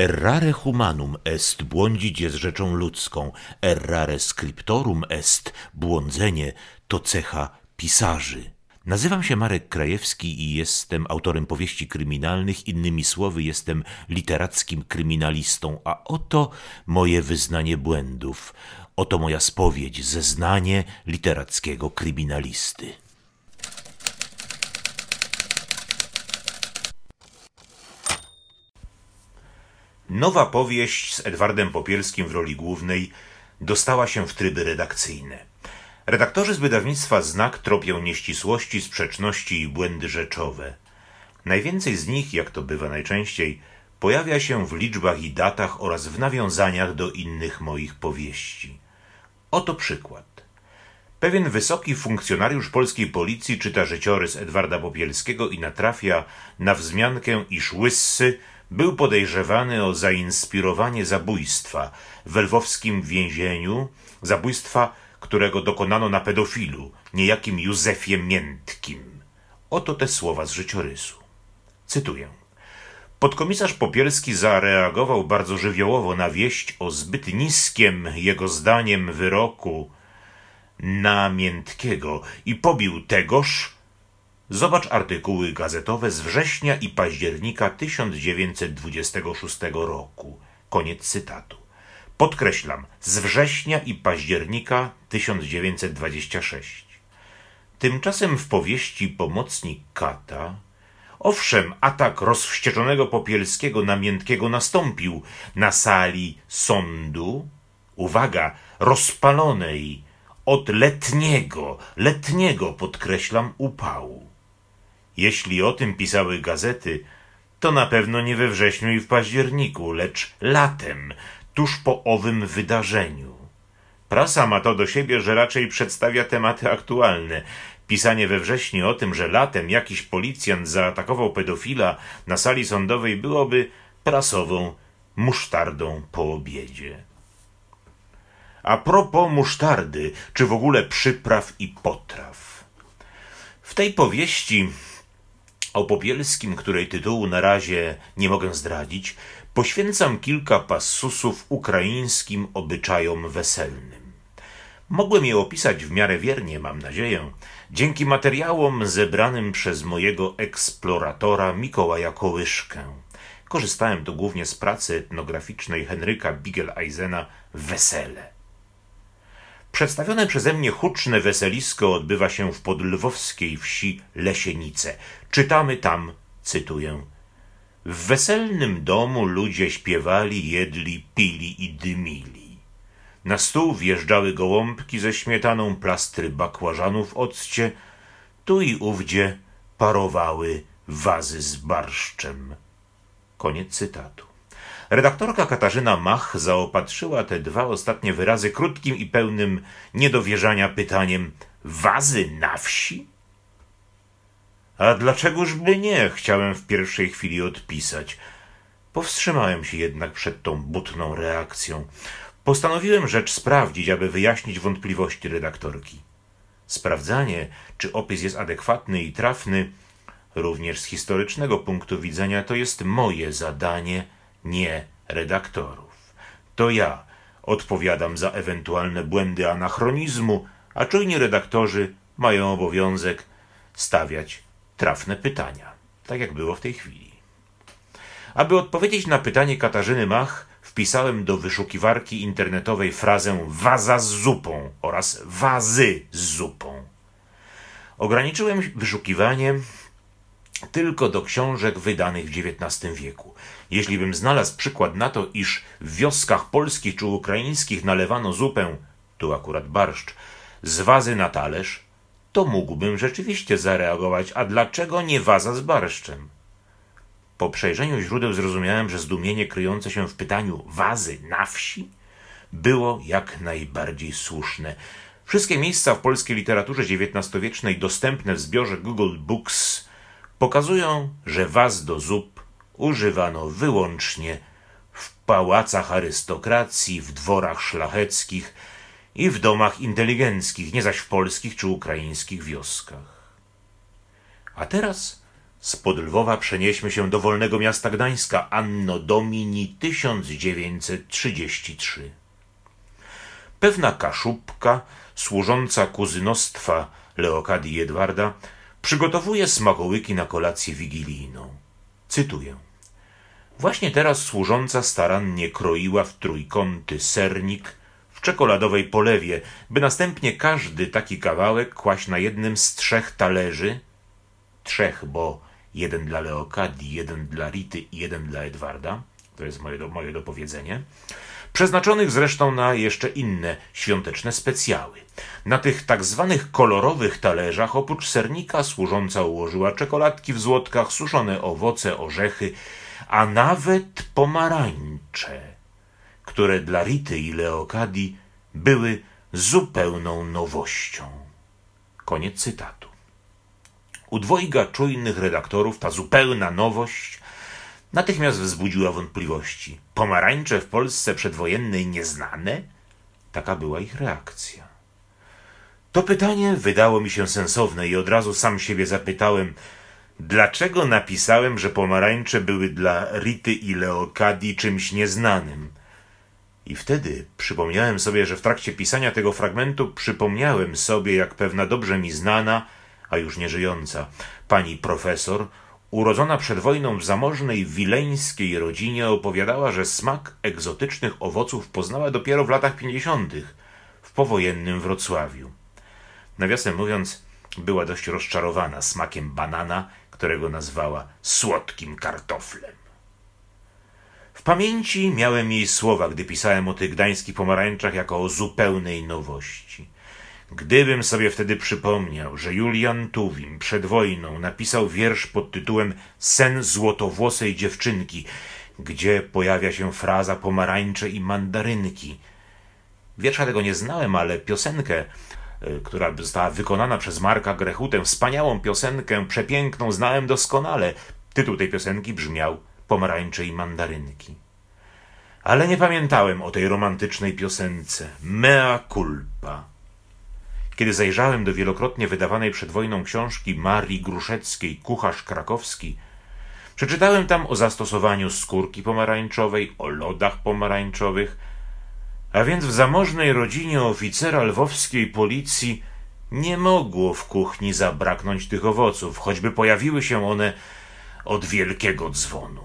Errare humanum est, błądzić jest rzeczą ludzką, errare scriptorum est, błądzenie to cecha pisarzy. Nazywam się Marek Krajewski i jestem autorem powieści kryminalnych, innymi słowy jestem literackim kryminalistą, a oto moje wyznanie błędów, oto moja spowiedź, zeznanie literackiego kryminalisty. Nowa powieść z Edwardem Popielskim w roli głównej dostała się w tryby redakcyjne. Redaktorzy z wydawnictwa Znak tropią nieścisłości, sprzeczności i błędy rzeczowe. Najwięcej z nich, jak to bywa najczęściej, pojawia się w liczbach i datach oraz w nawiązaniach do innych moich powieści. Oto przykład. Pewien wysoki funkcjonariusz polskiej policji czyta życiorys Edwarda Popielskiego i natrafia na wzmiankę, iż Łyssy był podejrzewany o zainspirowanie zabójstwa w lwowskim więzieniu, zabójstwa, którego dokonano na pedofilu, niejakim Józefie Miętkim. Oto te słowa z życiorysu. Cytuję. Podkomisarz Popielski zareagował bardzo żywiołowo na wieść o zbyt niskim, jego zdaniem, wyroku na Miętkiego i pobił tegoż, Zobacz artykuły gazetowe z września i października 1926 roku. Koniec cytatu. Podkreślam, z września i października 1926. Tymczasem w powieści Pomocnik Kata, owszem, atak rozwścieczonego Popielskiego na Miętkiego nastąpił na sali sądu, uwaga, rozpalonej od letniego, letniego, podkreślam, upału. Jeśli o tym pisały gazety, to na pewno nie we wrześniu i w październiku, lecz latem, tuż po owym wydarzeniu. Prasa ma to do siebie, że raczej przedstawia tematy aktualne. Pisanie we wrześniu o tym, że latem jakiś policjant zaatakował pedofila na sali sądowej byłoby prasową musztardą po obiedzie. A propos musztardy, czy w ogóle przypraw i potraw. W tej powieści o Popielskim, której tytułu na razie nie mogę zdradzić, poświęcam kilka passusów ukraińskim obyczajom weselnym. Mogłem je opisać w miarę wiernie, mam nadzieję, dzięki materiałom zebranym przez mojego eksploratora Mikołaja Kołyszkę. Korzystałem tu głównie z pracy etnograficznej Henryka Bigel-Eisena Wesele. Przedstawione przeze mnie huczne weselisko odbywa się w podlwowskiej wsi Lesienice. Czytamy tam, cytuję, w weselnym domu ludzie śpiewali, jedli, pili i dymili. Na stół wjeżdżały gołąbki ze śmietaną, plastry bakłażanów occie, tu i ówdzie parowały wazy z barszczem. Koniec cytatu. Redaktorka Katarzyna Mach zaopatrzyła te dwa ostatnie wyrazy krótkim i pełnym niedowierzania pytaniem wazy na wsi? A dlaczegoż by nie? Chciałem w pierwszej chwili odpisać. Powstrzymałem się jednak przed tą butną reakcją. Postanowiłem rzecz sprawdzić, aby wyjaśnić wątpliwości redaktorki. Sprawdzanie, czy opis jest adekwatny i trafny, również z historycznego punktu widzenia, to jest moje zadanie – nie redaktorów. To ja odpowiadam za ewentualne błędy anachronizmu, a czujni redaktorzy mają obowiązek stawiać trafne pytania, tak jak było w tej chwili. Aby odpowiedzieć na pytanie Katarzyny Mach, wpisałem do wyszukiwarki internetowej frazę waza z zupą oraz wazy z zupą. Ograniczyłem wyszukiwanie tylko do książek wydanych w XIX wieku. Jeśli bym znalazł przykład na to, iż w wioskach polskich czy ukraińskich nalewano zupę, tu akurat barszcz, z wazy na talerz, to mógłbym rzeczywiście zareagować, a dlaczego nie waza z barszczem? Po przejrzeniu źródeł zrozumiałem, że zdumienie kryjące się w pytaniu wazy na wsi było jak najbardziej słuszne. Wszystkie miejsca w polskiej literaturze XIX-wiecznej dostępne w zbiorze Google Books pokazują, że waz do zup używano wyłącznie w pałacach arystokracji, w dworach szlacheckich i w domach inteligenckich, nie zaś w polskich czy ukraińskich wioskach. A teraz Spod Lwowa przenieśmy się do wolnego miasta Gdańska Anno Domini 1933. Pewna kaszubka, służąca kuzynostwa Leokadii Edwarda, przygotowuje smakołyki na kolację wigilijną. Cytuję. Właśnie teraz służąca starannie kroiła w trójkąty sernik w czekoladowej polewie, by następnie każdy taki kawałek kłaść na jednym z trzech talerzy, trzech, bo jeden dla Leokadii, jeden dla Rity i jeden dla Edwarda, to jest moje, moje dopowiedzenie, przeznaczonych zresztą na jeszcze inne świąteczne specjały. Na tych tak zwanych kolorowych talerzach oprócz sernika służąca ułożyła czekoladki w złotkach, suszone owoce, orzechy, a nawet pomarańcze, które dla Rity i Leokadii były zupełną nowością. Koniec cytatu. U dwojga czujnych redaktorów ta zupełna nowość natychmiast wzbudziła wątpliwości. Pomarańcze w Polsce przedwojennej nieznane? Taka była ich reakcja. To pytanie wydało mi się sensowne i od razu sam siebie zapytałem, dlaczego napisałem, że pomarańcze były dla Rity i Leokadii czymś nieznanym. I wtedy przypomniałem sobie, że w trakcie pisania tego fragmentu przypomniałem sobie, jak pewna dobrze mi znana, a już nie żyjąca, pani profesor, urodzona przed wojną w zamożnej wileńskiej rodzinie, opowiadała, że smak egzotycznych owoców poznała dopiero w latach pięćdziesiątych w powojennym Wrocławiu. Nawiasem mówiąc, była dość rozczarowana smakiem banana, którego nazwała słodkim kartoflem. W pamięci miałem jej słowa, gdy pisałem o tych gdańskich pomarańczach jako o zupełnej nowości. Gdybym sobie wtedy przypomniał, że Julian Tuwim przed wojną napisał wiersz pod tytułem Sen złotowłosej dziewczynki, gdzie pojawia się fraza pomarańcze i mandarynki. Wiersza tego nie znałem, ale piosenkę, y, która została wykonana przez Marka Grechutę, wspaniałą piosenkę, przepiękną, znałem doskonale. Tytuł tej piosenki brzmiał Pomarańcze i mandarynki. Ale nie pamiętałem o tej romantycznej piosence. Mea culpa. Kiedy zajrzałem do wielokrotnie wydawanej przed wojną książki Marii Gruszeckiej Kucharz Krakowski, przeczytałem tam o zastosowaniu skórki pomarańczowej, o lodach pomarańczowych, a więc w zamożnej rodzinie oficera lwowskiej policji nie mogło w kuchni zabraknąć tych owoców, choćby pojawiły się one od wielkiego dzwonu.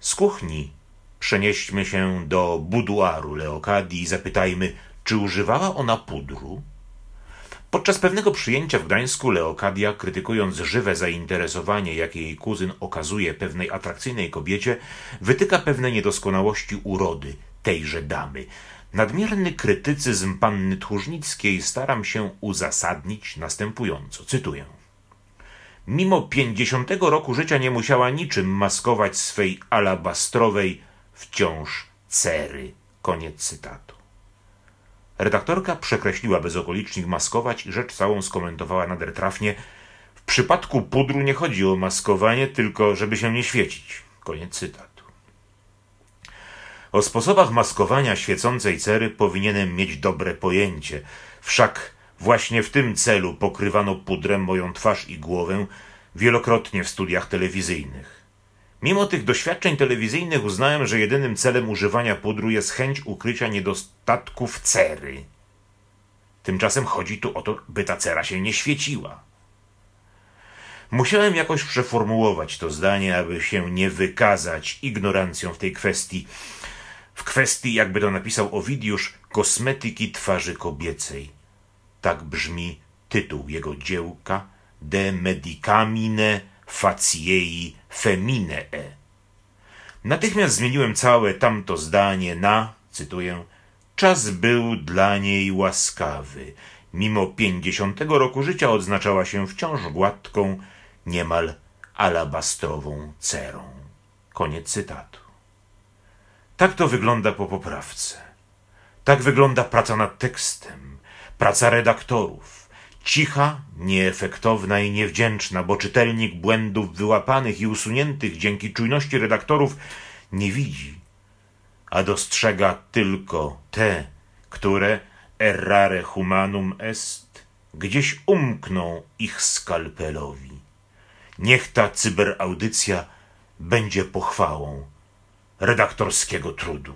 Z kuchni przenieśmy się do buduaru Leokadii i zapytajmy, czy używała ona pudru? Podczas pewnego przyjęcia w Gdańsku Leokadia, krytykując żywe zainteresowanie, jakie jej kuzyn okazuje pewnej atrakcyjnej kobiecie, wytyka pewne niedoskonałości urody tejże damy. Nadmierny krytycyzm panny Tchórznickiej staram się uzasadnić następująco. Cytuję. Mimo pięćdziesiątego roku życia nie musiała niczym maskować swej alabastrowej wciąż cery. Koniec cytatu. Redaktorka przekreśliła bezokolicznik maskować i rzecz całą skomentowała nader trafnie. W przypadku pudru nie chodzi o maskowanie, tylko żeby się nie świecić. Koniec cytatu. O sposobach maskowania świecącej cery powinienem mieć dobre pojęcie. Wszak właśnie w tym celu pokrywano pudrem moją twarz i głowę wielokrotnie w studiach telewizyjnych. Mimo tych doświadczeń telewizyjnych uznałem, że jedynym celem używania pudru jest chęć ukrycia niedostatków cery. Tymczasem chodzi tu o to, by ta cera się nie świeciła. Musiałem jakoś przeformułować to zdanie, aby się nie wykazać ignorancją w tej kwestii. W kwestii, jakby to napisał Owidiusz, kosmetyki twarzy kobiecej. Tak brzmi tytuł jego dziełka De medicamine faciei feminee. Natychmiast zmieniłem całe tamto zdanie na, cytuję, czas był dla niej łaskawy. Mimo pięćdziesiątego roku życia odznaczała się wciąż gładką, niemal alabastrową cerą. Koniec cytatu. Tak to wygląda po poprawce. Tak wygląda praca nad tekstem, praca redaktorów Cicha, nieefektowna i niewdzięczna, bo czytelnik błędów wyłapanych i usuniętych dzięki czujności redaktorów nie widzi, a dostrzega tylko te, które errare humanum est gdzieś umkną ich skalpelowi. Niech ta cyberaudycja będzie pochwałą redaktorskiego trudu.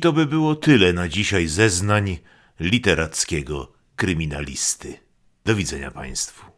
To by było tyle na dzisiaj zeznań literackiego kryminalisty. Do widzenia Państwu.